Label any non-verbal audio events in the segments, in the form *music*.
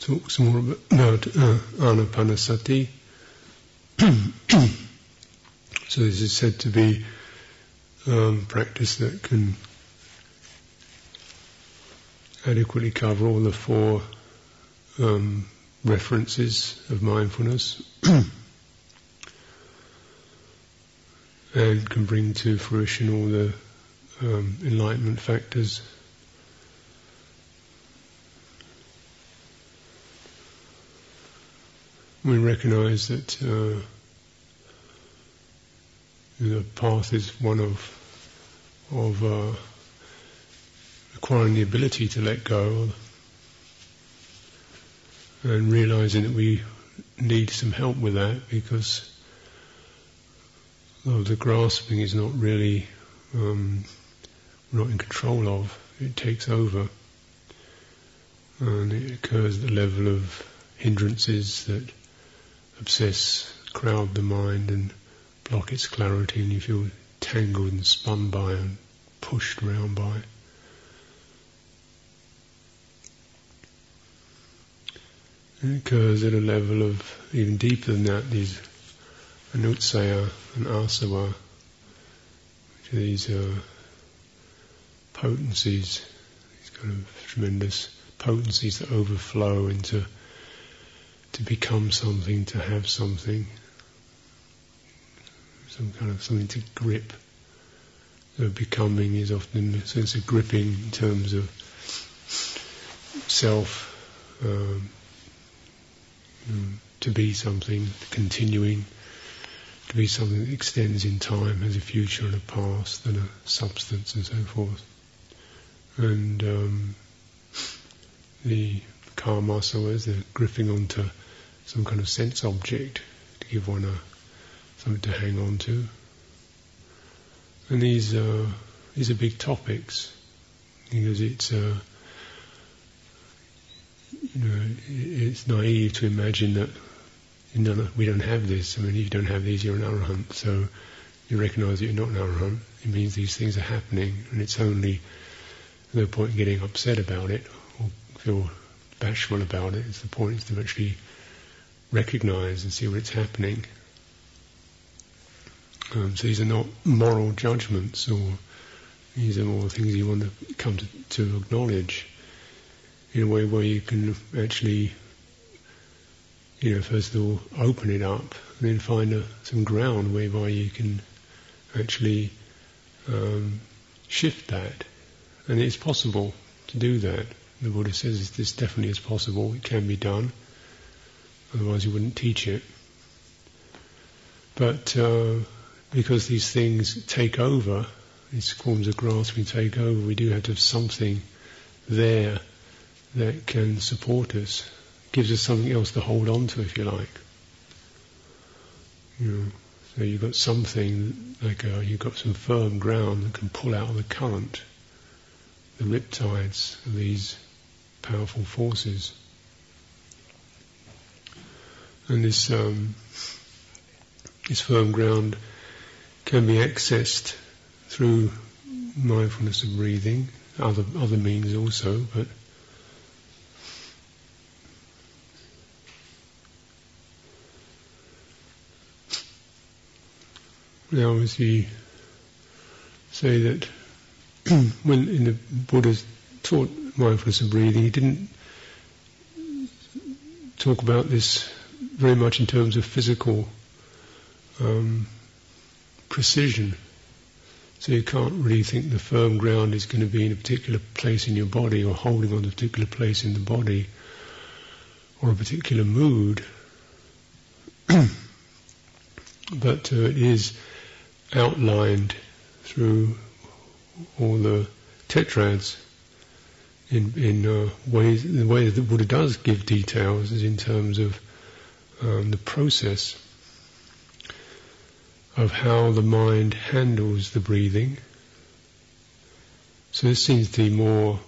talks more about uh, anapanasati. *clears throat* so this is said to be um, practice that can adequately cover all the four um, references of mindfulness *clears throat* and can bring to fruition all the um, enlightenment factors. We recognize that uh, the path is one of of uh, acquiring the ability to let go and realizing that we need some help with that because oh, the grasping is not really um, not in control of. It takes over, and it occurs at the level of hindrances that obsess, crowd the mind, and block its clarity, and you feel tangled and spun by and pushed around by. It occurs at a level of even deeper than that, these anusaya and asava, which are these uh, potencies, these kind of tremendous potencies that overflow into to become something, to have something, some kind of something to grip. The becoming is often a sense of gripping in terms of self, um, to be something, continuing, to be something that extends in time, has a future and a past and a substance and so forth. And um, the karma, so as they're gripping onto some kind of sense object to give one a something to hang on to. And these are these are big topics because it's uh, you know it's naive to imagine that we don't have this. I mean, if you don't have these, you're an arahant. So you recognise that you're not an arahant. It means these things are happening, and it's only no point in getting upset about it or feel bashful about it. It's the point is to actually recognise and see what's happening. Um, so these are not moral judgments, or these are more things you want to come to, to acknowledge in a way where you can actually, you know, first of all, open it up, and then find a, some ground whereby you can actually um, shift that. And it's possible to do that. The Buddha says this definitely is possible. It can be done. Otherwise, you wouldn't teach it. But uh, because these things take over, these forms of grasping take over, we do have to have something there that can support us, gives us something else to hold on to, if you like. You know, so you've got something like a, uh, you've got some firm ground that can pull out of the current, the riptides of these powerful forces. And this um, this firm ground can be accessed through mindfulness of breathing, other other means also, but now as we say that *clears throat* when in the Buddha's taught mindfulness of breathing, he didn't talk about this very much in terms of physical um, precision. So you can't really think the firm ground is going to be in a particular place in your body or holding on to a particular place in the body or a particular mood. *clears throat* but uh, it is outlined through all the tetrads in, in uh, ways, the way that the Buddha does give details is in terms of um, the process of how the mind handles the breathing. So this seems to be more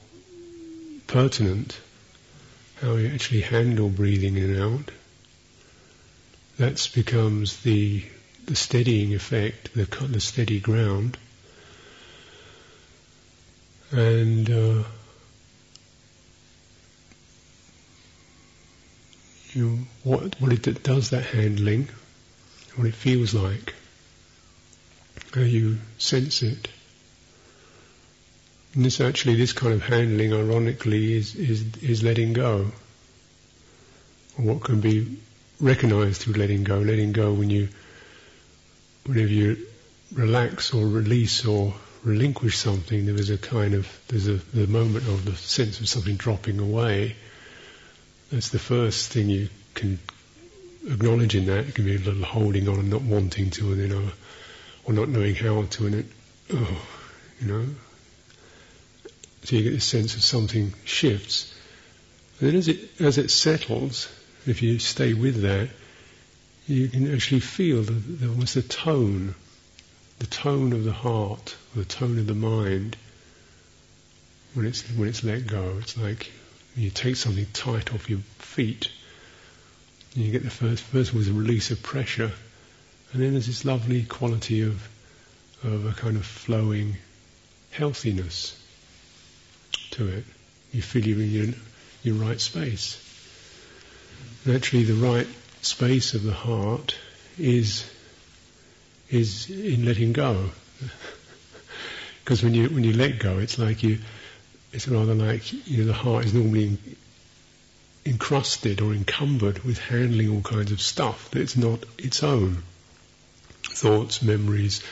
pertinent, how you actually handle breathing in and out. That becomes the the steadying effect, the, the steady ground. And uh, you what what it does that handling, what it feels like, how you sense it. And this actually, this kind of handling, ironically, is is is letting go. Or what can be recognized through letting go. Letting go when you, whenever you relax or release or relinquish something, there is a kind of there's a the moment of the sense of something dropping away. That's the first thing you can acknowledge in that. It can be a little holding on and not wanting to, and then, uh, or not knowing how to, and it, oh, you know. So you get this sense of something shifts. And then as it as it settles, if you stay with that, you can actually feel the, the, almost the tone, the tone of the heart, the tone of the mind. When it's when it's let go, it's like you take something tight off your feet. And you get the first first was a release of pressure, and then there's this lovely quality of of a kind of flowing healthiness to it. You feel you're in your, your right space. And actually, the right space of the heart is is in letting go. *laughs* Because when you when you let go, it's like you it's rather like you know the heart is normally encrusted or encumbered with handling all kinds of stuff that's not its own. Thoughts, memories,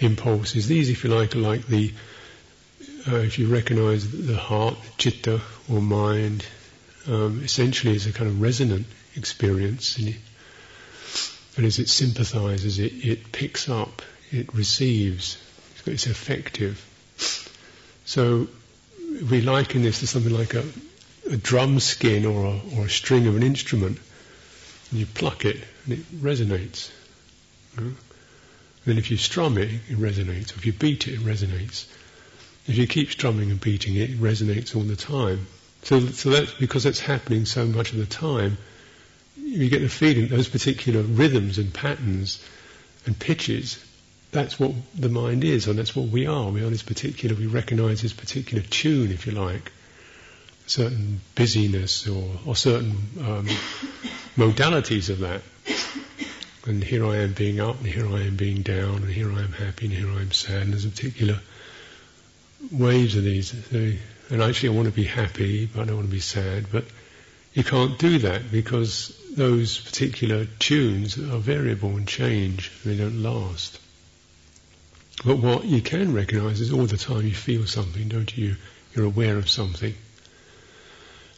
impulses. These, if you like, are like the uh, if you recognize the heart, chitta or mind, um, essentially is a kind of resonant experience, and, it, and as it sympathizes, it, it picks up, it receives, it's effective. So we liken this to something like a, a drum skin or a, or a string of an instrument. And you pluck it and it resonates. Hmm? Know? Then if you strum it, it resonates. If you beat it, it resonates. If you keep strumming and beating it, it resonates all the time. So, so that's because that's happening so much of the time. You get the feeling those particular rhythms and patterns and pitches that's what the mind is, and that's what we are. We are this particular, we recognize this particular tune, if you like, certain busyness or, or certain um, *coughs* modalities of that. And here I am being up, and here I am being down, and here I am happy, and here I am sad. And there's a particular waves of these. And actually, I want to be happy, but I don't want to be sad. But you can't do that because those particular tunes are variable and change. They don't last. But what you can recognize is all the time you feel something, don't you? You're aware of something.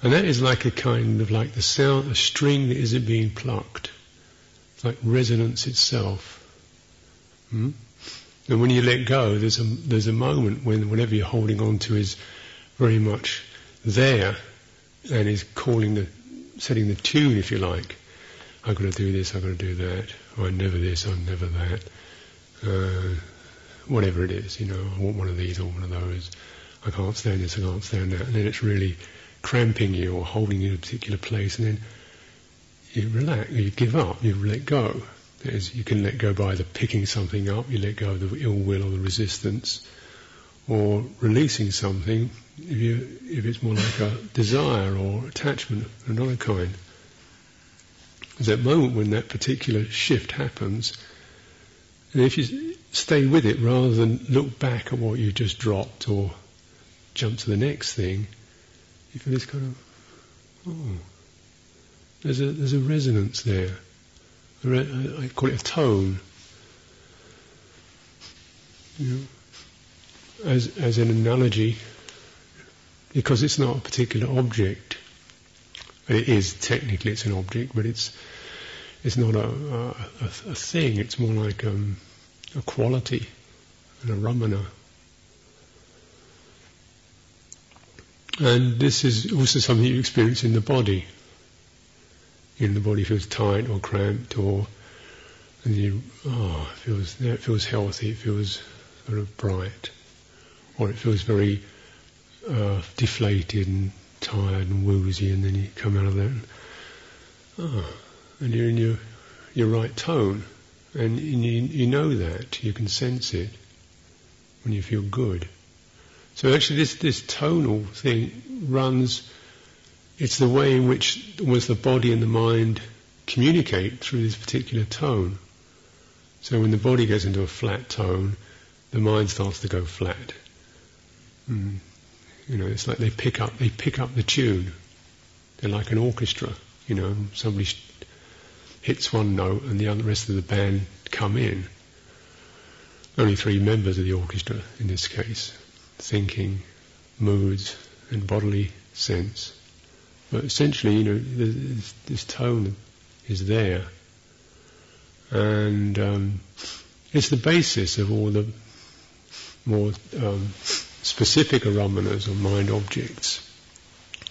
And that is like a kind of like the sound, a string that isn't being plucked. It's like resonance itself. Hmm? And when you let go, there's a, there's a moment when whatever you're holding on to is very much there and is calling the, setting the tune, if you like. I've got to do this, I've got to do that. I'm never this, I'm never that. Uh, whatever it is, you know, I want one of these or one of those. I can't stand this, I can't stand that. And then it's really cramping you or holding you in a particular place. And then you relax, you give up, you let go. Is, you can let go by either picking something up, you let go of the ill will or the resistance, or releasing something if, you, if it's more like a desire or attachment of another kind. There's that moment when that particular shift happens, and if you stay with it rather than look back at what you just dropped or jump to the next thing, you feel this kind of, oh, there's a, there's a resonance there. I call it a tone. You know, as, as an analogy, because it's not a particular object. It is technically it's an object, but it's it's not a, a, a thing. It's more like um, a quality, an aramana. And this is also something you experience in the body. You know, the body feels tight or cramped, or and you, oh, it feels it feels healthy. It feels sort of bright, or it feels very uh, deflated and tired and woozy, and then you come out of that, and, oh, and you're in your your right tone. And you, you know that, you can sense it when you feel good. So actually this, this tonal thing runs it's the way in which was the body and the mind communicate through this particular tone. So when the body goes into a flat tone, the mind starts to go flat. Mm. You know, it's like they pick up they pick up the tune. They're like an orchestra. You know, somebody hits one note and the other rest of the band come in. Only three members of the orchestra in this case, thinking, moods, and bodily sense. But essentially, you know, this, this tone is there, and um, it's the basis of all the more um, specific aramanas or mind objects,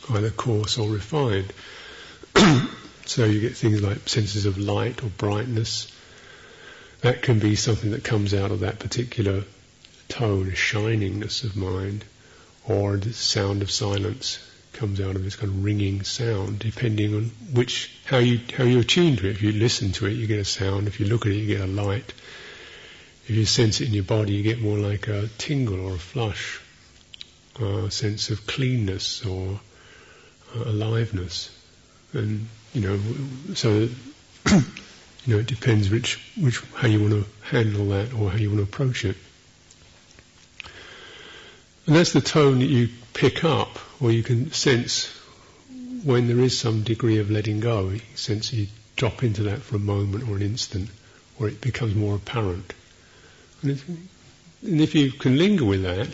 either coarse or refined. *clears throat* so you get things like senses of light or brightness. That can be something that comes out of that particular tone, a shiningness of mind, or the sound of silence comes out of this kind of ringing sound, depending on which how you how you attune to it. If you listen to it, you get a sound. If you look at it, you get a light. If you sense it in your body, you get more like a tingle or a flush, a sense of cleanness or uh, aliveness, and you know, so *clears throat* you know, it depends which which how you want to handle that or how you want to approach it. And that's the tone that you pick up, or you can sense when there is some degree of letting go. You sense you drop into that for a moment or an instant, or it becomes more apparent. And if, and if you can linger with that,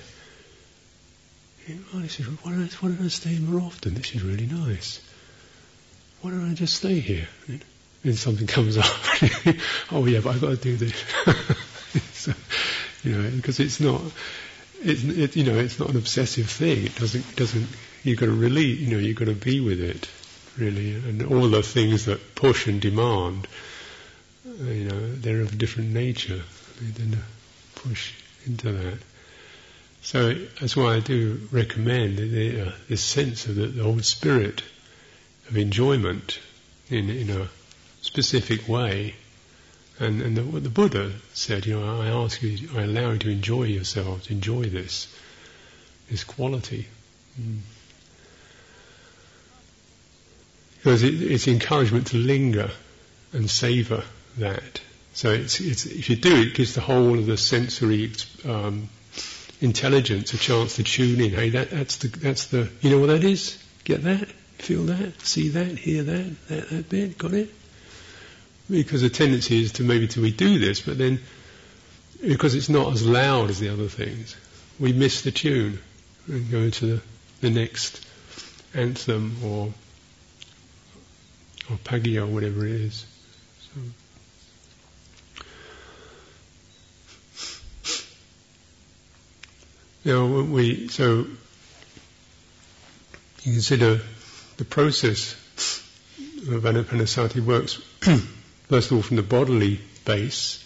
oh, this is, why, don't I, why don't I stay more often? This is really nice. Why don't I just stay here? And something comes up. *laughs* oh yeah, but I've got to do this. *laughs* so, you know, because it's not it's it, you know it's not an obsessive thing. It doesn't doesn't you've got to really you know you've got to be with it really, and all the things that push and demand, you know, they're of a different nature. They to push into that. So that's why I do recommend the, uh, this sense of the, the whole spirit of enjoyment in in a specific way and, and the, what the Buddha said, you know, I ask you, I allow you to enjoy yourselves, enjoy this, this quality. Mm. Because it, it's encouragement to linger and savour that. So it's, it's, if you do it, it gives the whole of the sensory um, intelligence a chance to tune in. Hey, that, that's the that's the you know what that is? Get that? Feel that? See that? Hear that? That that bit? Got it? because the tendency is to maybe to we do this, but then because it's not as loud as the other things, we miss the tune and go to the, the next anthem or or pagya or whatever it is. So. Now we so you consider the process of anapanasati works *clears throat* first of all from the bodily base,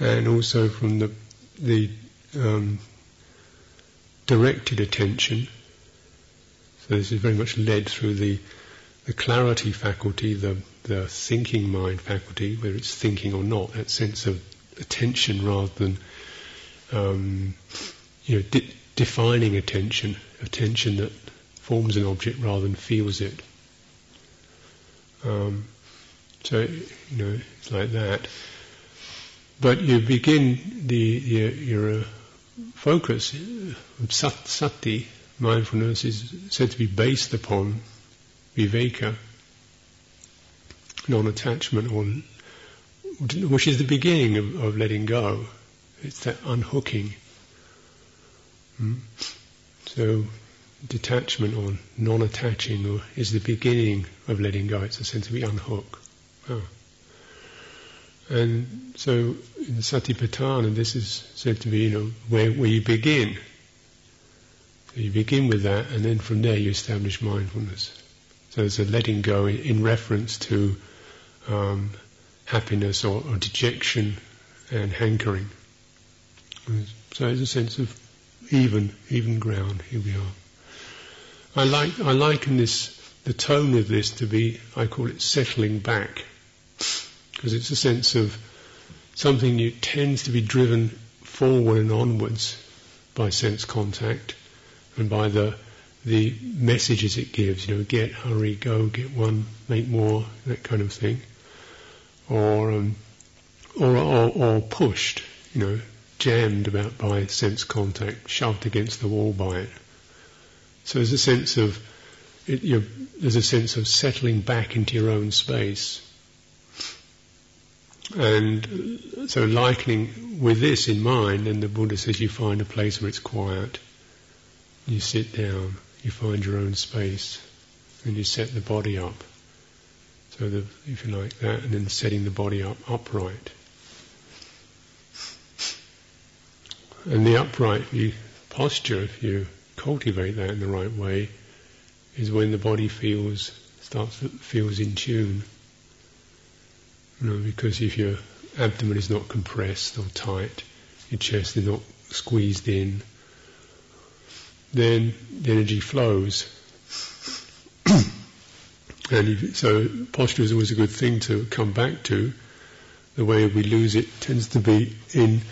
and also from the the um, directed attention. So this is very much led through the the clarity faculty, the the thinking mind faculty, whether it's thinking or not, that sense of attention rather than um, you know de- defining attention, attention that forms an object rather than feels it. Um, so, you know, it's like that. But you begin the, your, your uh, focus, uh, sat, sati, mindfulness, is said to be based upon viveka, non-attachment, or which is the beginning of, of letting go. It's that unhooking. Hmm? So detachment or non-attaching or is the beginning of letting go. It's a sense we unhook. Oh. And so in Satipatthana, this is said to be, you know, where, where you begin. So you begin with that, and then from there you establish mindfulness. So it's a letting go in, in reference to um, happiness or, or, dejection and hankering. So it's a sense of even, even ground. Here we are. I like, I liken this, the tone of this to be, I call it settling back because it's a sense of something that tends to be driven forward and onwards by sense contact and by the the messages it gives, you know, get, hurry, go, get one, make more, that kind of thing, or um, or, or, or pushed, you know, jammed about by sense contact, shoved against the wall by it. So there's a sense of it, there's a sense of settling back into your own space. And so likening with this in mind, and the Buddha says you find a place where it's quiet. You sit down, you find your own space, and you set the body up. So the, if you like that, and then setting the body up upright. And the upright posture, if you cultivate that in the right way, is when the body feels starts feels in tune. You know, because if your abdomen is not compressed or tight, your chest is not squeezed in, then the energy flows. *clears throat* and if, so posture is always a good thing to come back to. The way we lose it tends to be in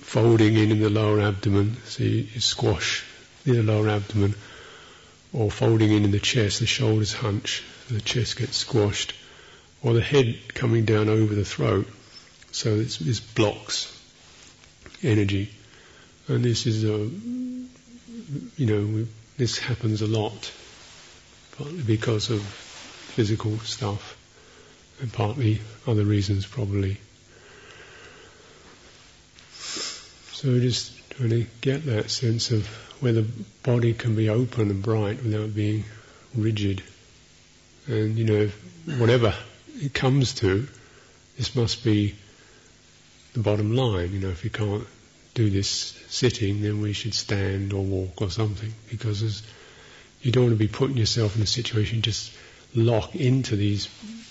folding in in the lower abdomen. So you, you squash the lower abdomen or folding in in the chest, the shoulders hunch, the chest gets squashed, or the head coming down over the throat. So this blocks energy, and this is a, you know, this happens a lot, partly because of physical stuff, and partly other reasons probably. So just trying to get that sense of where the body can be open and bright without being rigid. And you know, whatever it comes to, this must be the bottom line. You know, if you can't do this sitting, then we should stand or walk or something, because you don't want to be putting yourself in a situation just lock into these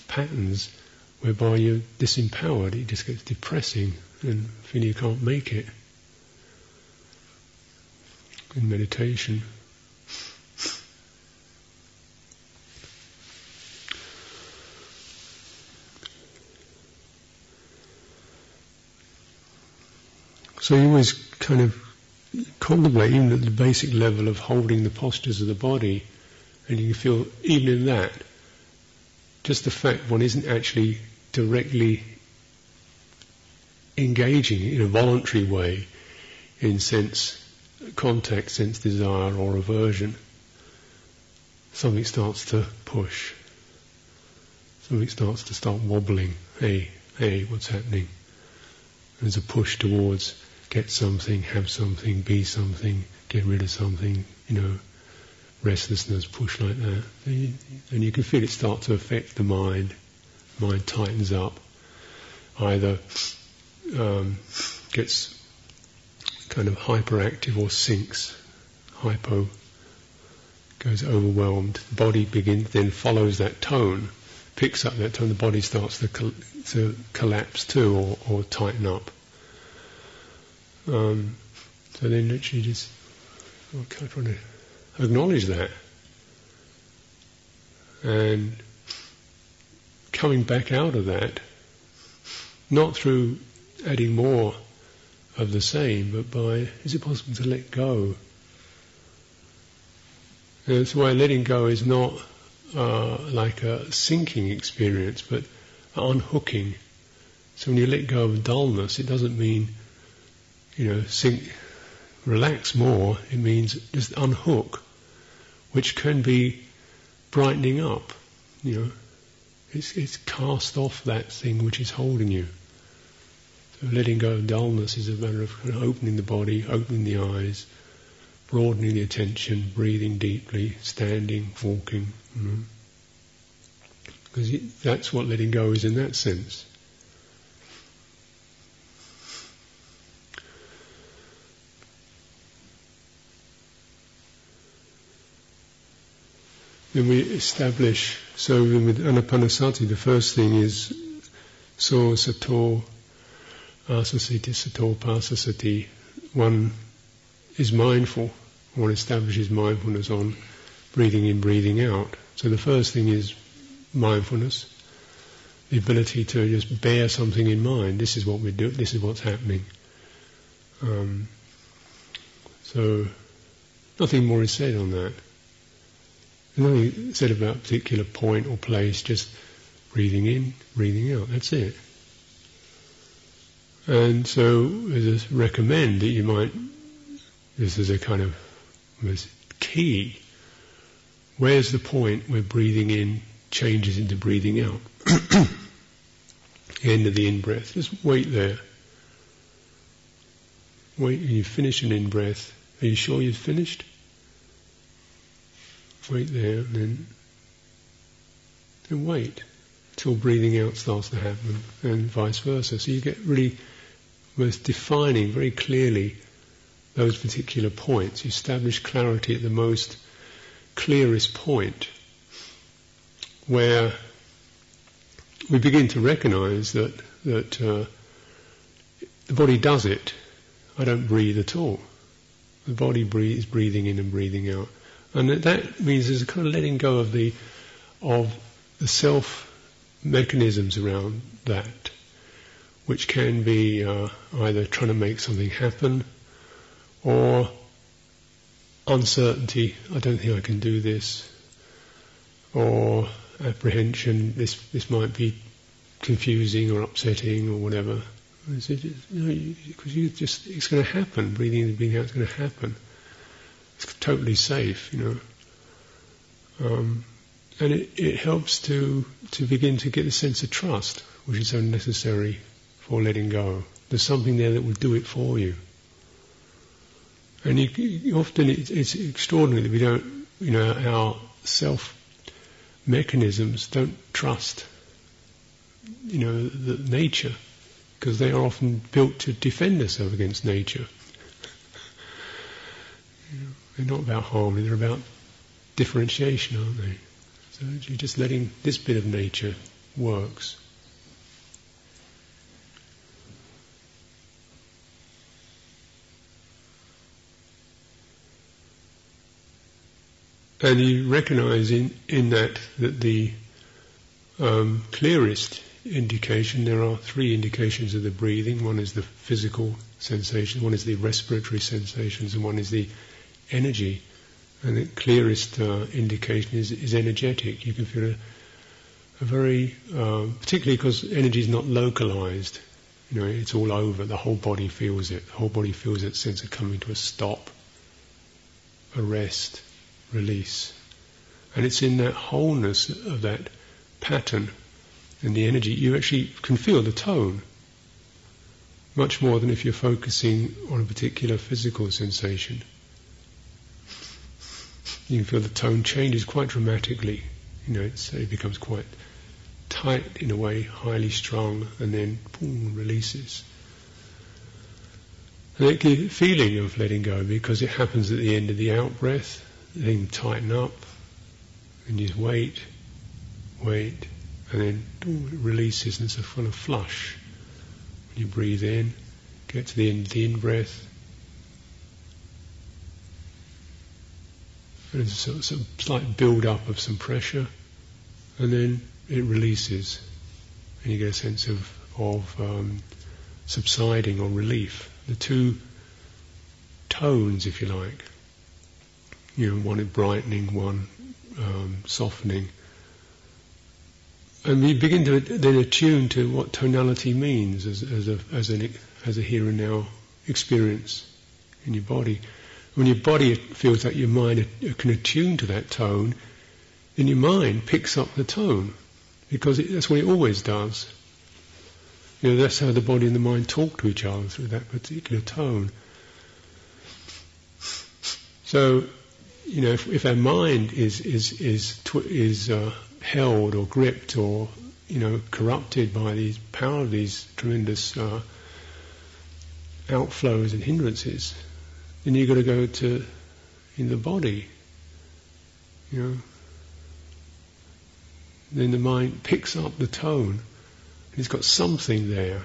patterns whereby you're disempowered. It just gets depressing and feel you can't make it in meditation. So you always kind of contemplate, even at the basic level of holding the postures of the body, and you can feel, even in that, just the fact one isn't actually directly engaging in a voluntary way in sense contact, sense desire or aversion, something starts to push. Something starts to start wobbling. Hey, hey, what's happening? There's a push towards get something, have something, be something, get rid of something, you know, restlessness, push like that. And you can feel it start to affect the mind. Mind tightens up. Either um, gets kind of hyperactive or sinks, hypo, goes overwhelmed. The body begins, then follows that tone, picks up that tone, the body starts to, col- to collapse too or, or tighten up. Um, so then literally just okay, trying to acknowledge that. And coming back out of that, not through adding more of the same, but by is it possible to let go? That's why letting go is not uh, like a sinking experience, but unhooking. So when you let go of dullness, it doesn't mean, you know, sink, relax more. It means just unhook, which can be brightening up. You know, it's it's cast off that thing which is holding you. Letting go of dullness is a matter of opening the body, opening the eyes, broadening the attention, breathing deeply, standing, walking. Because you know? that's what letting go is in that sense. Then we establish, so with anapanasati, the first thing is so sato assasati satopasasati, one is mindful, one establishes mindfulness on breathing in, breathing out. So the first thing is mindfulness, the ability to just bear something in mind. This is what we do. This is what's happening. Um, so nothing more is said on that. nothing said about a particular point or place, just breathing in, breathing out. That's it. And so, I recommend that you might, this is a kind of key. Where's the point where breathing in changes into breathing out? *coughs* end of the in breath. Just wait there. Wait, you finish an in breath. Are you sure you've finished? Wait there, and then, then wait till breathing out starts to happen, and vice versa. So you get really most defining very clearly those particular points. You establish clarity at the most clearest point where we begin to recognize that that uh, the body does it. I don't breathe at all. The body is breathing in and breathing out, and that, that means there's a kind of letting go of the of the self mechanisms around that which can be uh, either trying to make something happen or uncertainty, I don't think I can do this, or apprehension, this, this might be confusing or upsetting or whatever. Because you, know, you, you just, it's going to happen, breathing in and breathing out is going to happen. It's totally safe, you know. Um, and it, it helps to, to begin to get a sense of trust, which is so necessary for letting go. There's something there that will do it for you. And you, often it's, it's extraordinary that we don't, you know, our self mechanisms don't trust, you know, the nature, because they are often built to defend us against nature. they're not about harmony, they're about differentiation, aren't they? So you're just letting this bit of nature works. And you recognize in, in that that the um, clearest indication, there are three indications of the breathing. One is the physical sensation, one is the respiratory sensations, and one is the energy. And the clearest uh, indication is, is energetic. You can feel a, a very, uh, particularly because energy is not localized. You know, it's all over. The whole body feels it. The whole body feels that sense of coming to a stop, a rest release. And it's in that wholeness of that pattern and the energy, you actually can feel the tone much more than if you're focusing on a particular physical sensation. You can feel the tone changes quite dramatically. You know, it becomes quite tight in a way, highly strong, and then boom, releases. And it gives a feeling of letting go because it happens at the end of the out breath then tighten up and just wait, wait, and then ooh, it releases and it's a full of flush. When you breathe in, get to the end of the in breath, and there's a sort of slight build up of some pressure, and then it releases, and you get a sense of of um, subsiding or relief. The two tones, if you like, you know, one brightening, one um, softening. And we begin to then attune to what tonality means as, as, a, as, an, as a here and now experience in your body. When your body feels that your mind can attune to that tone, then your mind picks up the tone because it, that's what it always does. You know, that's how the body and the mind talk to each other through that particular tone. So you know, if, if our mind is is is tw- is uh, held or gripped or you know corrupted by these power of these tremendous uh, outflows and hindrances, then you've got to go to in the body. You know, then the mind picks up the tone. It's got something there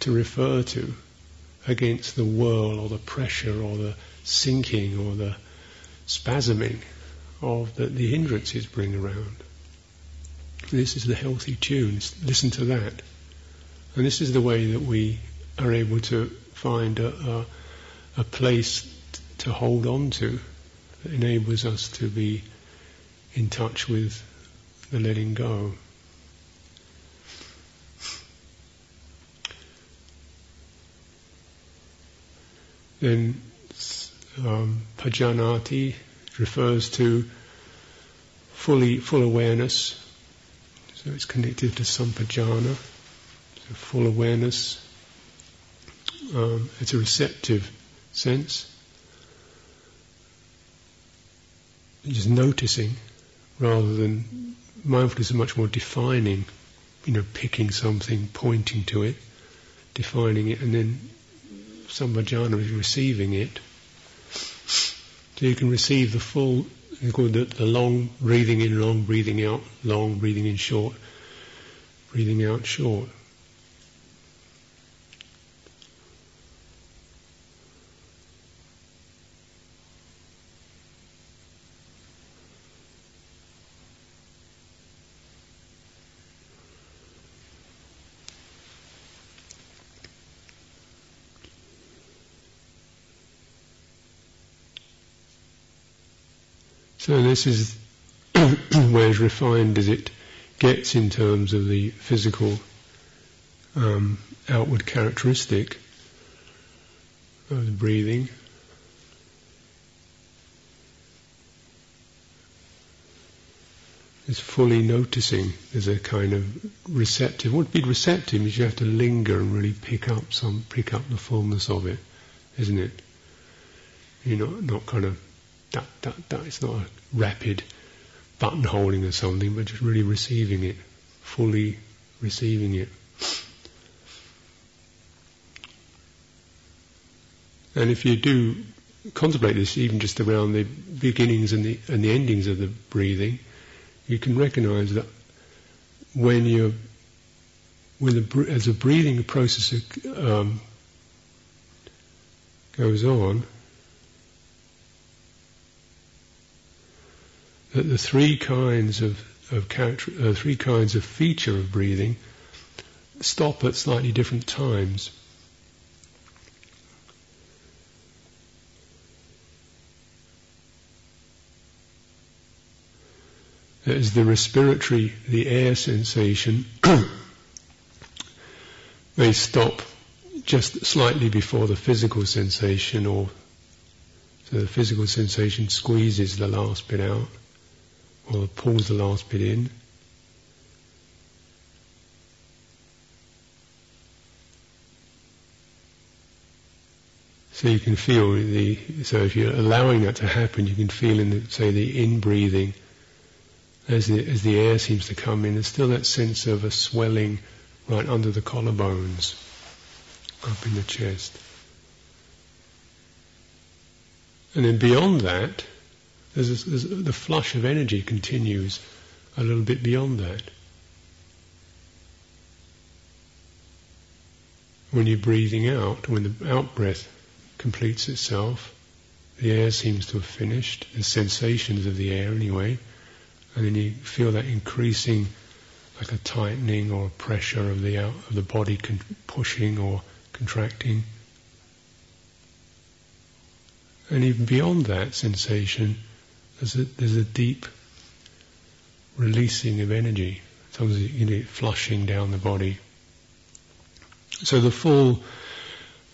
to refer to against the whirl or the pressure or the sinking or the spasming of the, the hindrances bring around. This is the healthy tune. Listen to that. And this is the way that we are able to find a, a, a place to hold on to that enables us to be in touch with the letting go. Then um, pajanati refers to fully full awareness. So it's connected to sampajana, so full awareness. Um, it's a receptive sense. Just noticing rather than mindfulness is much more defining, you know, picking something, pointing to it, defining it, and then sampajana is receiving it. So you can receive the full, the, the long breathing in, long breathing out, long breathing in, short, breathing out, short. So this is *clears throat* where as refined as it gets in terms of the physical um, outward characteristic of the breathing. Is fully noticing. There's a kind of receptive. What be receptive is you have to linger and really pick up some, pick up the fullness of it, isn't it? You're not, not kind of that, that, that. It's not a rapid buttonholing or something, but just really receiving it, fully receiving it. And if you do contemplate this, even just around the beginnings and the, and the endings of the breathing, you can recognize that when you're when the, as the breathing process um, goes on, that the three kinds of, of character, uh, three kinds of feature of breathing stop at slightly different times. There's the respiratory, the air sensation *clears throat* they stop just slightly before the physical sensation or so the physical sensation squeezes the last bit out or pulls the last bit in. So you can feel the, so if you're allowing that to happen, you can feel in the, say the in-breathing, as the, as the air seems to come in, there's still that sense of a swelling right under the collarbones, up in the chest. And then beyond that, there's, there's, the flush of energy continues a little bit beyond that. When you're breathing out, when the out breath completes itself, the air seems to have finished, the sensations of the air anyway, and then you feel that increasing, like a tightening or a pressure of the out, of the body con- pushing or contracting. And even beyond that sensation, there's a, there's a deep releasing of energy, sometimes you know, flushing down the body. So the full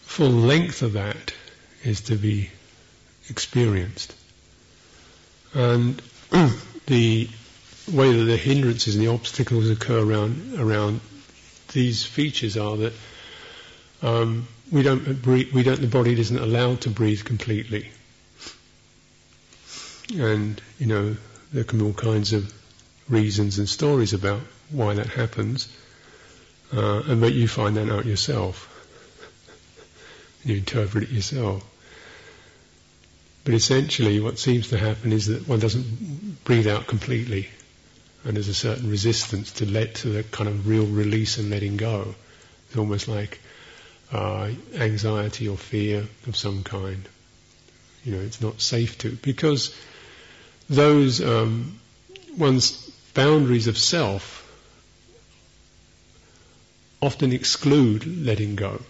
full length of that is to be experienced. And *clears throat* the way that the hindrances and the obstacles occur around around these features are that um, we don't breathe, we don't the body isn't allowed to breathe completely and you know there can be all kinds of reasons and stories about why that happens, uh, and but you find that out yourself. *laughs* you interpret it yourself. But essentially, what seems to happen is that one doesn't breathe out completely, and there's a certain resistance to let to the kind of real release and letting go. It's almost like uh, anxiety or fear of some kind. You know, it's not safe to because those um, one's boundaries of self often exclude letting go.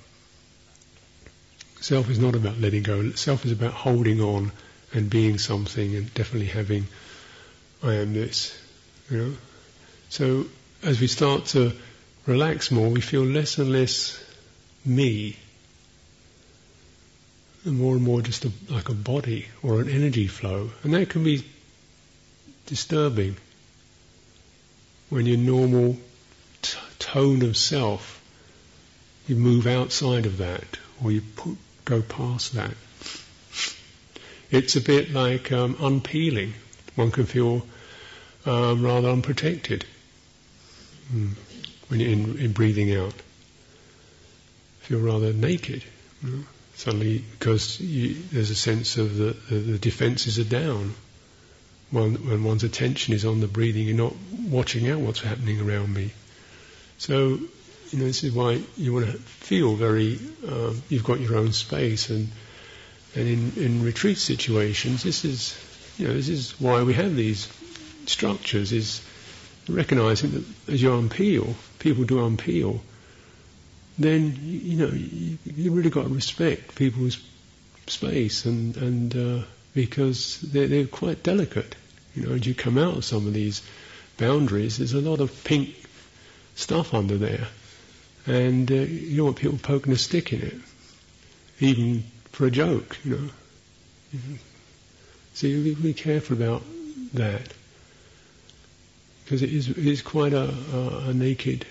Self is not about letting go. Self is about holding on and being something and definitely having I am this. You know? So as we start to relax more, we feel less and less me, and more and more just a, like a body or an energy flow. And that can be disturbing when your normal t- tone of self, you move outside of that, or you put, go past that. It's a bit like um, unpeeling. One can feel um, rather unprotected mm. when you're in, in, breathing out. Feel rather naked. Know? Suddenly, because you, there's a sense of the, the, the defences are down. When, one's attention is on the breathing, you're not watching out what's happening around me. So, you know, this is why you want to feel very, uh, you've got your own space and and in, in retreat situations, this is, you know, this is why we have these structures, is recognizing that as you unpeel, people do unpeel, then, you know, you, you really got to respect people's space and, and uh, because they're, they're quite delicate. You know, as you come out of some of these boundaries, there's a lot of pink stuff under there. And uh, you don't want people poking a stick in it. Even for a joke, you know. So you be careful about that because it is, it is quite a, a, a, naked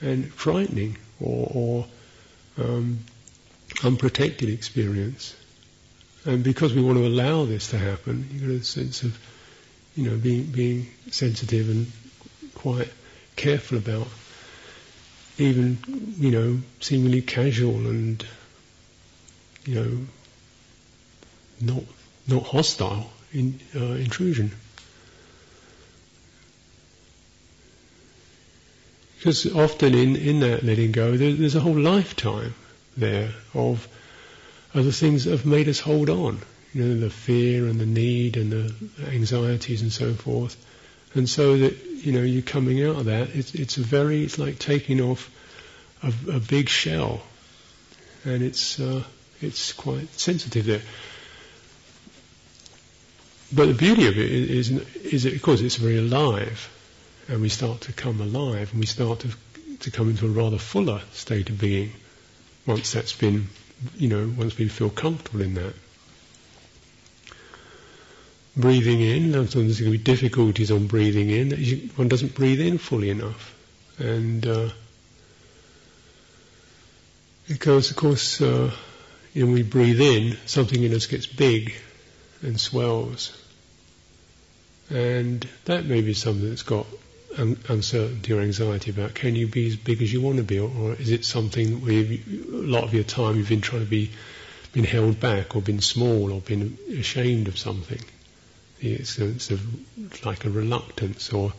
and frightening or, or um, unprotected experience. And because we want to allow this to happen, you get a sense of, you know, being being sensitive and quite careful about even, you know, seemingly casual and you know, not not hostile in, uh, intrusion. Because often in, in that letting go, there, there's a whole lifetime there of other things that have made us hold on. You know, the fear and the need and the anxieties and so forth. And so that, you know, you're coming out of that, it's, it's a very, it's like taking off a, a big shell. And it's, uh, it's quite sensitive there. But the beauty of it is, is of course, it's very alive, and we start to come alive, and we start to, to come into a rather fuller state of being once that's been, you know, once we feel comfortable in that. Breathing in, sometimes there's going to be difficulties on breathing in. One doesn't breathe in fully enough, and uh, because, of course, uh, when we breathe in, something in us gets big and swells. And that may be something that's got un- uncertainty or anxiety about. Can you be as big as you want to be, or, or is it something where you, a lot of your time you've been trying to be, been held back, or been small, or been ashamed of something? It's, it's of like a reluctance, or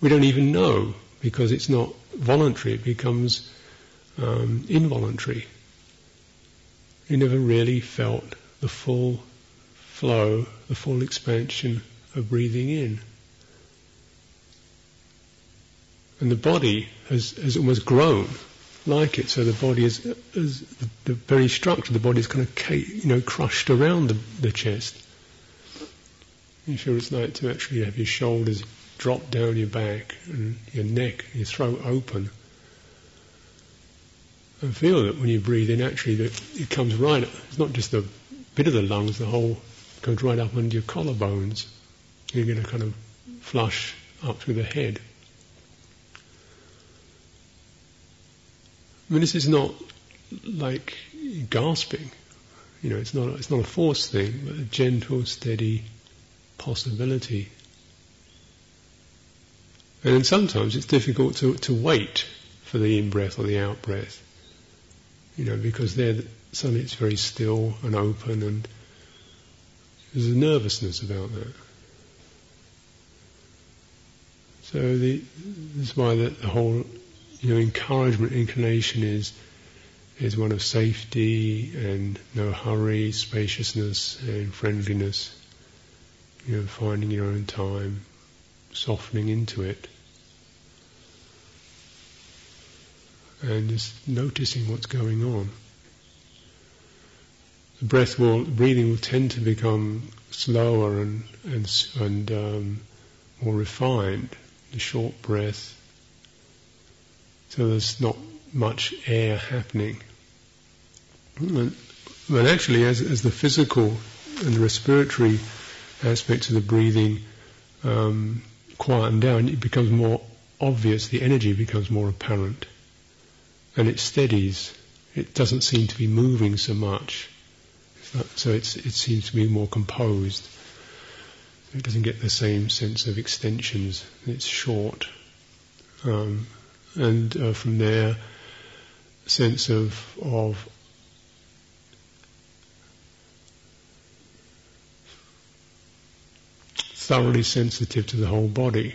we don't even know because it's not voluntary. It becomes um, involuntary you never really felt the full flow, the full expansion of breathing in. And the body has, has almost grown like it, so the body is, is the, the, very structure, the body is kind of you know crushed around the, the chest. You feel it's like to actually have your shoulders drop down your back and your neck, your throat open and feel that when you breathe in, actually, that it comes right. It's not just a bit of the lungs; the whole goes right up under your collarbones. You're going to kind of flush up through the head. I mean, this is not like gasping. You know, it's not it's not a forced thing, but a gentle, steady possibility. And then sometimes it's difficult to, to wait for the in breath or the out breath you know, because there suddenly it's very still and open, and there's a nervousness about that. So the, this is why the, the whole, you know, encouragement, inclination is is one of safety and no hurry, spaciousness and friendliness. You know, finding your own time, softening into it. and just noticing what's going on. The breath will, breathing will tend to become slower and and and um, more refined, the short breath. So there's not much air happening. But actually, as, as the physical and the respiratory aspects of the breathing um, quieten down, it becomes more obvious, the energy becomes more apparent. And it steadies. It doesn't seem to be moving so much. So it seems to be more composed. It doesn't get the same sense of extensions. It's short. Um, and uh, from there, sense of, of thoroughly sensitive to the whole body.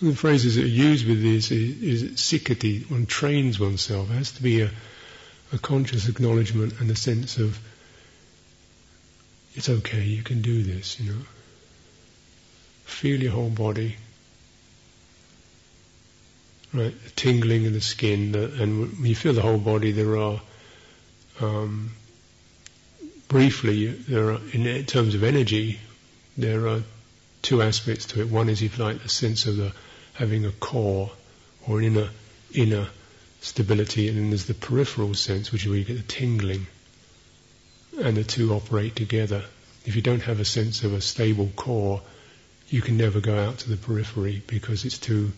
the phrases that are used with this is, is one trains oneself. It has to be a, a conscious acknowledgement and a sense of it's okay, you can do this, you know. Feel your whole body. Right, the tingling in the skin, and when you feel the whole body, there are um, briefly, there are, in terms of energy, there are two aspects to it. One is, if you like, the sense of the, having a core or an inner inner stability, and then there's the peripheral sense, which is where you get the tingling, and the two operate together. If you don't have a sense of a stable core, you can never go out to the periphery because it's too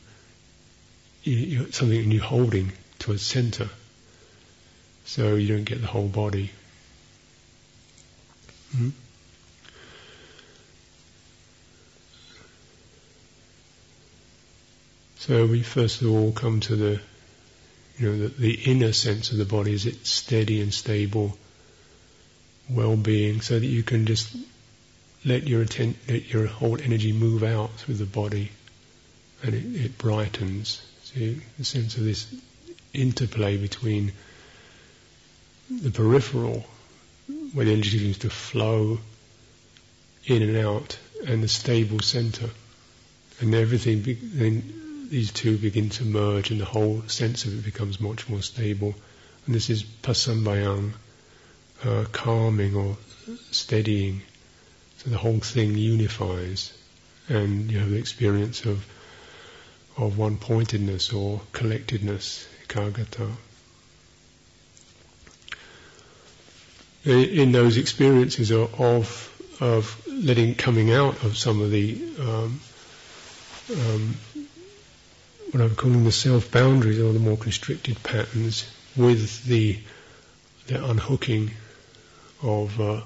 you, something you're holding to a center, so you don't get the whole body. Hmm? So we first of all come to the, you know, the, the inner sense of the body is it steady and stable, well-being, so that you can just let your atten- let your whole energy move out through the body, and it, it brightens. See the sense of this interplay between the peripheral where the energy seems to flow in and out, and the stable center. And everything, be- then these two begin to merge, and the whole sense of it becomes much more stable. And this is passambhayam, uh, calming or steadying. So the whole thing unifies, and you have the experience of of one pointedness or collectedness, ekaggata. In those experiences of of letting coming out of some of the um, um, what I'm calling the self boundaries or the more constricted patterns with the the unhooking of uh,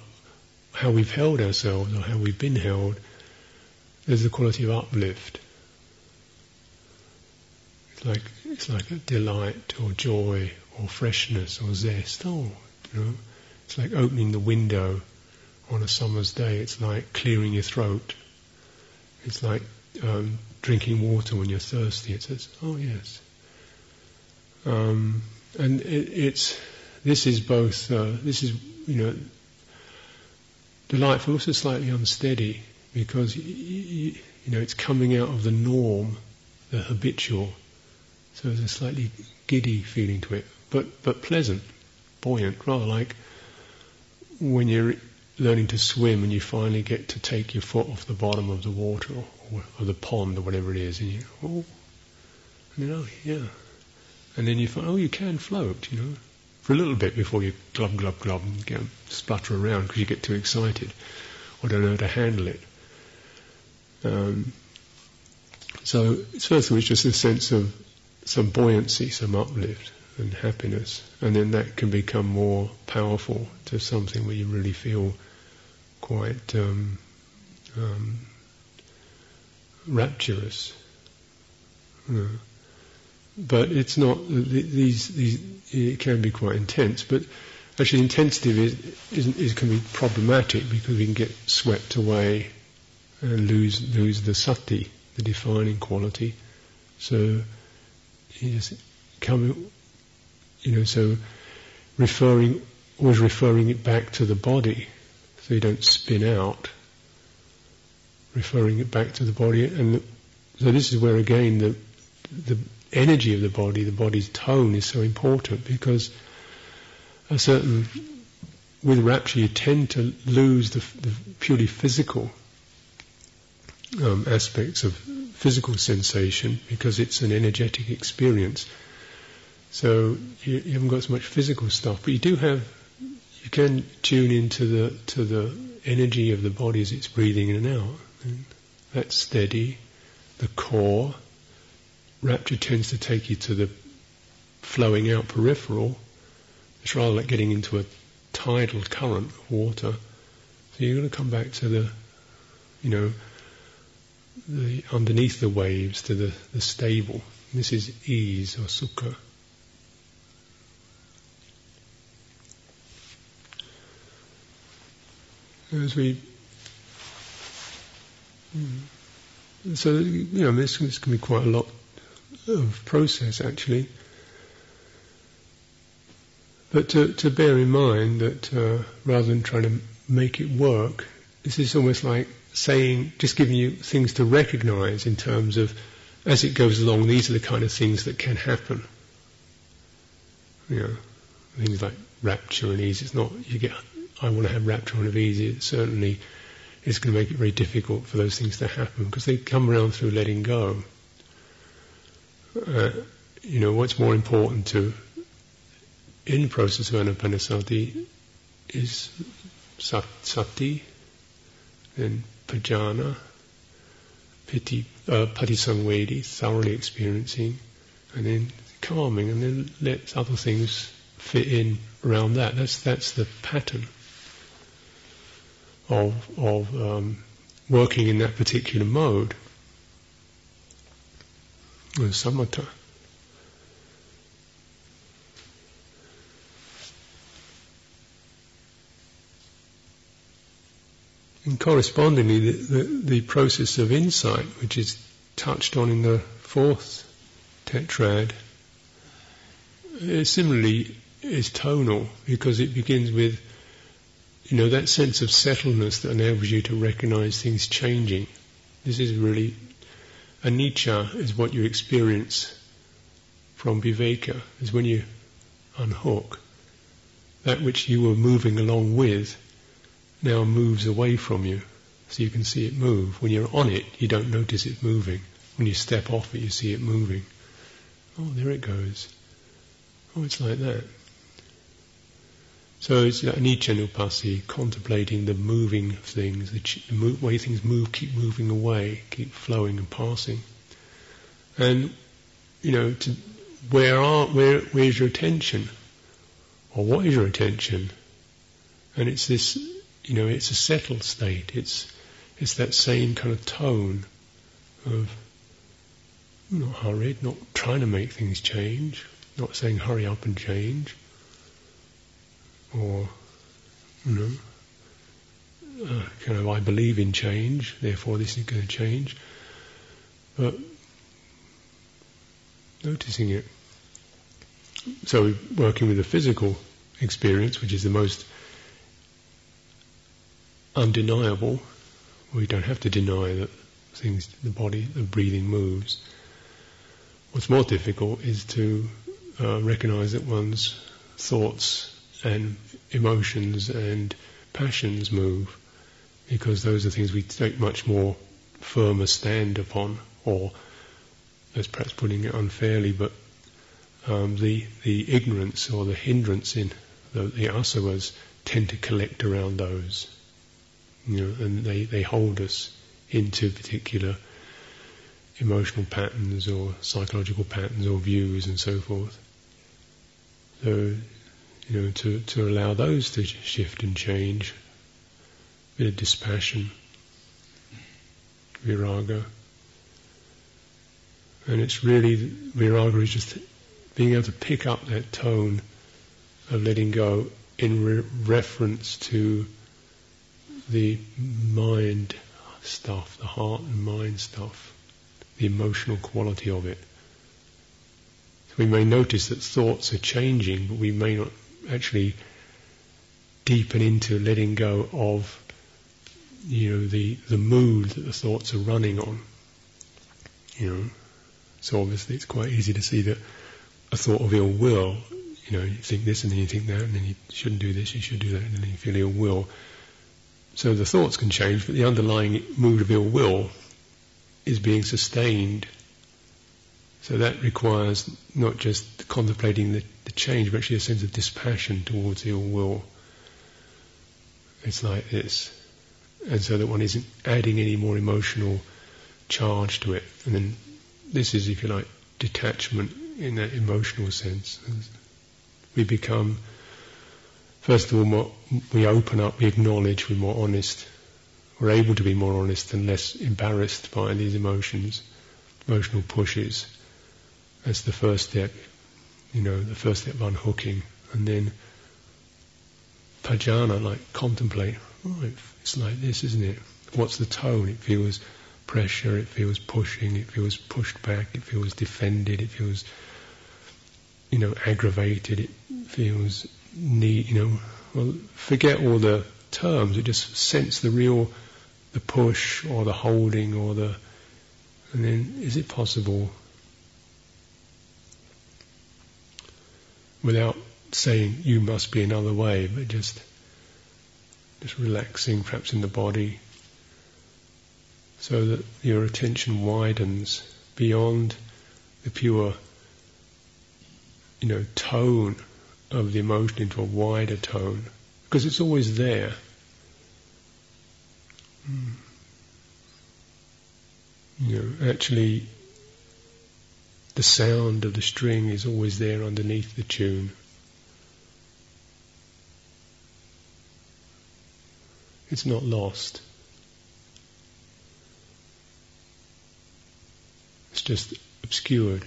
how we've held ourselves or how we've been held. There's the quality of uplift. It's like it's like a delight or joy or freshness or zest. Oh, you know it's like opening the window on a summer's day. It's like clearing your throat. It's like um, drinking water when you're thirsty. It says, "Oh yes." Um, and it, it's this is both uh, this is you know delightful, also slightly unsteady because you know it's coming out of the norm, the habitual. So there's a slightly giddy feeling to it, but but pleasant, buoyant, rather like when you're learning to swim and you finally get to take your foot off the bottom of the water or, or the pond or whatever it is, and you, oh, and then, oh, yeah. And then you find, oh, you can float, you know, for a little bit before you glub, glub, glub and get, splutter around because you get too excited or don't know how to handle it. Um, so, first of all, it's just a sense of some buoyancy, some uplift and happiness. And then that can become more powerful to something where you really feel quite um, um, rapturous. Uh, but it's not, these, these, it can be quite intense, but actually intensity is, is, can be problematic because we can get swept away and lose, lose the sati, the defining quality. So you just come you know, so referring, always referring it back to the body, so you don't spin out. Referring it back to the body, and so this is where again the the energy of the body, the body's tone is so important because a certain with rapture you tend to lose the, the purely physical um, aspects of physical sensation because it's an energetic experience. So you, you, haven't got so much physical stuff, but you do have. You can tune into the to the energy of the body as it's breathing in and out. And that's steady. The core. Rapture tends to take you to the flowing out peripheral. It's rather like getting into a tidal current of water. So you're going to come back to the, you know, the underneath the waves to the, the stable. This is ease or sukha. As we, hmm. so you know, this, this can be quite a lot of process actually. But to, to bear in mind that uh, rather than trying to make it work, this is almost like saying, just giving you things to recognize in terms of, as it goes along, these are the kind of things that can happen. You know, things like rapture and ease. It's not, you get, I want to have rapture and ease. It certainly is going to make it very difficult for those things to happen because they come around through letting go. Uh, you know, what's more important to, in the process of anapanasati is sat, sati, then pajana, piti, uh, patisamvedi, thoroughly experiencing, and then calming, and then let other things fit in around that. That's that's the pattern of of um, working in that particular mode. Samatha. And correspondingly, the, the, the, process of insight, which is touched on in the fourth tetrad, similarly is tonal because it begins with, you know, that sense of settledness that enables you to recognize things changing. This is really, anicca is what you experience from viveka, is when you unhook that which you were moving along with now moves away from you, so you can see it move. When you're on it, you don't notice it moving. When you step off it, you see it moving. Oh, there it goes. Oh, it's like that. So it's like anicca contemplating the moving of things, the way things move, keep moving away, keep flowing and passing. And, you know, to, where are, where, where's your attention? Or what is your attention? And it's this you know, it's a settled state. It's it's that same kind of tone of not hurried, not trying to make things change, not saying hurry up and change, or you know, uh, kind of I believe in change, therefore this is going to change, but noticing it. So working with the physical experience, which is the most undeniable. We don't have to deny that things, the body, the breathing moves. What's more difficult is to uh, recognize that one's thoughts and emotions and passions move, because those are things we take much more firmer stand upon, or as perhaps putting it unfairly, but um, the the ignorance or the hindrance in the, the asavas tend to collect around those you know, and they, they hold us into particular emotional patterns or psychological patterns or views and so forth. So, you know, to, to allow those to shift and change, a bit of dispassion, viraga. And it's really, viraga is just being able to pick up that tone of letting go in re- reference to the mind stuff, the heart and mind stuff, the emotional quality of it. We may notice that thoughts are changing, but we may not actually deepen into letting go of you know the the mood that the thoughts are running on. You know, so obviously it's quite easy to see that a thought of ill will. You know, you think this and then you think that, and then you shouldn't do this, you should do that, and then you feel ill will. So the thoughts can change, but the underlying mood of ill will is being sustained. So that requires not just contemplating the, the change, but actually a sense of dispassion towards ill will. It's like this. And so that one isn't adding any more emotional charge to it. And then this is, if you like, detachment in that emotional sense. We become, first of all, more, we open up, we acknowledge, we're more honest. We're able to be more honest and less embarrassed by these emotions, emotional pushes. That's the first step, you know, the first step of unhooking. And then pajana, like contemplate. Oh, it's like this, isn't it? What's the tone? It feels pressure, it feels pushing, it feels pushed back, it feels defended, it feels, you know, aggravated, it feels need, you know, well, forget all the terms, it just sense the real, the push or the holding or the, and then is it possible without saying you must be another way, but just just relaxing perhaps in the body, so that your attention widens beyond the pure, you know, tone of the emotion into a wider tone, because it's always there. Mm. You know, actually, the sound of the string is always there underneath the tune. It's not lost. It's just obscured.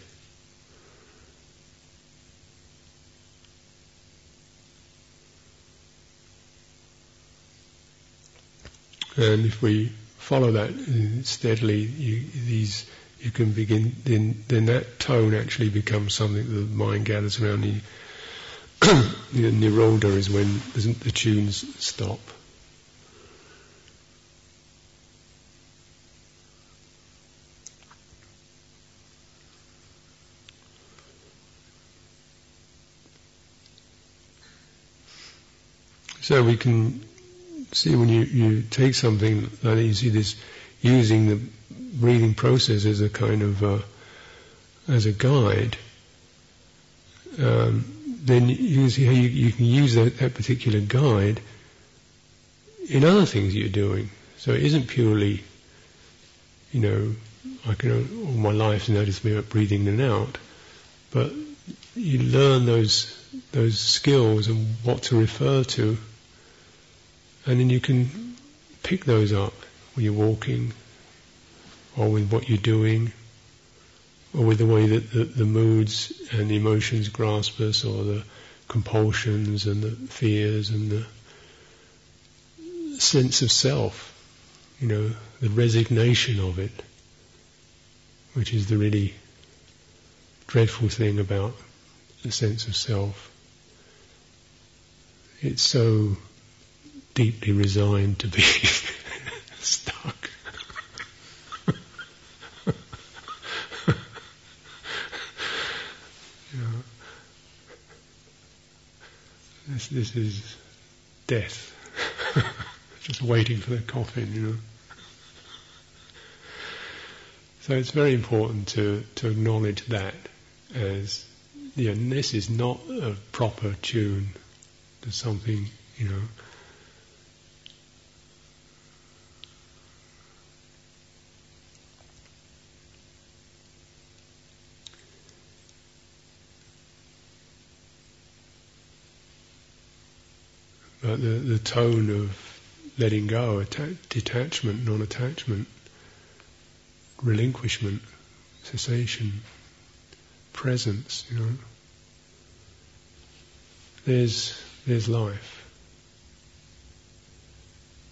And if we follow that steadily, you, these you can begin. Then, then that tone actually becomes something that the mind gathers around. The, *coughs* the nirodha is when the tunes stop. So we can see when you, you take something like you see this using the breathing process as a kind of uh, as a guide, um, then you see how you, you can use that, that particular guide in other things you're doing. So it isn't purely, you know, I can all my life notice me breathing in and out, but you learn those those skills and what to refer to and then you can pick those up when you're walking, or with what you're doing, or with the way that the, the moods and the emotions grasp us, or the compulsions and the fears and the sense of self, you know, the resignation of it, which is the really dreadful thing about the sense of self. It's so deeply resigned to be *laughs* stuck. this, this is death, just waiting for the coffin, you know. So it's very important to, to acknowledge that as, know, this is not a proper tune to something, you know, But the, the tone of letting go, atta- detachment, non-attachment, relinquishment, cessation, presence, you know. There's, there's life.